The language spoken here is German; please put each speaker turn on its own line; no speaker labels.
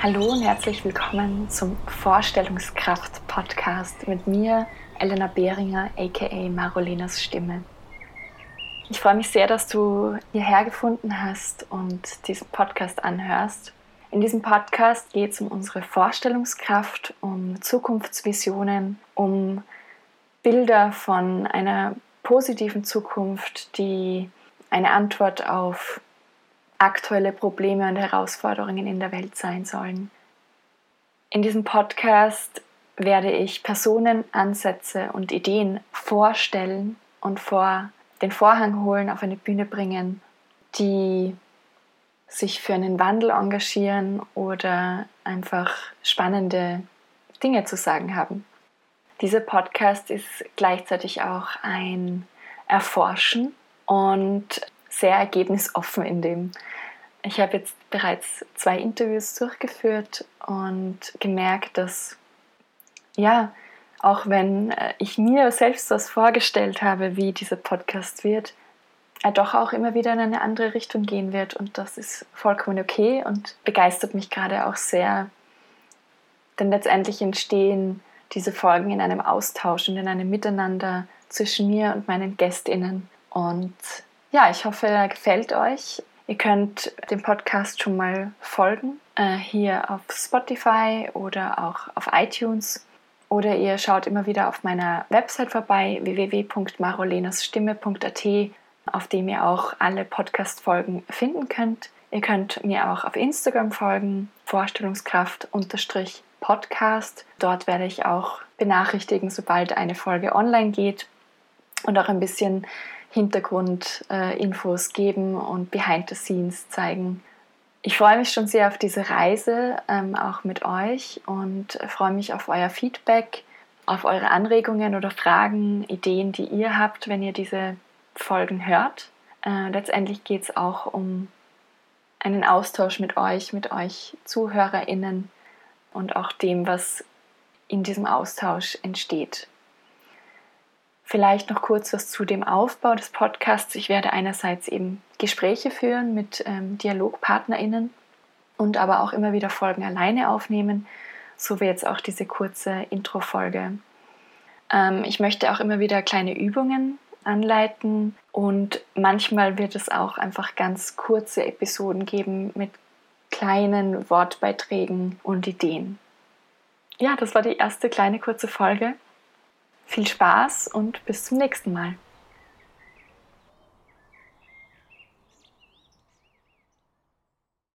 Hallo und herzlich willkommen zum Vorstellungskraft-Podcast mit mir, Elena Behringer, aka Marolenas Stimme. Ich freue mich sehr, dass du hierher gefunden hast und diesen Podcast anhörst. In diesem Podcast geht es um unsere Vorstellungskraft, um Zukunftsvisionen, um Bilder von einer positiven Zukunft, die eine Antwort auf aktuelle Probleme und Herausforderungen in der Welt sein sollen. In diesem Podcast werde ich Personen, Ansätze und Ideen vorstellen und vor den Vorhang holen, auf eine Bühne bringen, die sich für einen Wandel engagieren oder einfach spannende Dinge zu sagen haben. Dieser Podcast ist gleichzeitig auch ein Erforschen und sehr ergebnisoffen in dem. Ich habe jetzt bereits zwei Interviews durchgeführt und gemerkt, dass ja, auch wenn äh, ich mir selbst das vorgestellt habe, wie dieser Podcast wird, er doch auch immer wieder in eine andere Richtung gehen wird und das ist vollkommen okay und begeistert mich gerade auch sehr. Denn letztendlich entstehen diese Folgen in einem Austausch und in einem Miteinander zwischen mir und meinen Gästinnen. Und ja, ich hoffe, er gefällt euch. Ihr könnt dem Podcast schon mal folgen, äh, hier auf Spotify oder auch auf iTunes. Oder ihr schaut immer wieder auf meiner Website vorbei, www.marolenasstimme.at, auf dem ihr auch alle Podcast-Folgen finden könnt. Ihr könnt mir auch auf Instagram folgen, Vorstellungskraft-Podcast. Dort werde ich auch benachrichtigen, sobald eine Folge online geht und auch ein bisschen Hintergrundinfos geben und Behind the Scenes zeigen. Ich freue mich schon sehr auf diese Reise, ähm, auch mit euch und freue mich auf euer Feedback, auf eure Anregungen oder Fragen, Ideen, die ihr habt, wenn ihr diese Folgen hört. Äh, letztendlich geht es auch um einen Austausch mit euch, mit euch ZuhörerInnen und auch dem, was in diesem Austausch entsteht. Vielleicht noch kurz was zu dem Aufbau des Podcasts. Ich werde einerseits eben Gespräche führen mit ähm, DialogpartnerInnen und aber auch immer wieder Folgen alleine aufnehmen, so wie jetzt auch diese kurze Intro-Folge. Ähm, ich möchte auch immer wieder kleine Übungen anleiten und manchmal wird es auch einfach ganz kurze Episoden geben mit kleinen Wortbeiträgen und Ideen. Ja, das war die erste kleine kurze Folge. Viel Spaß und bis zum nächsten Mal.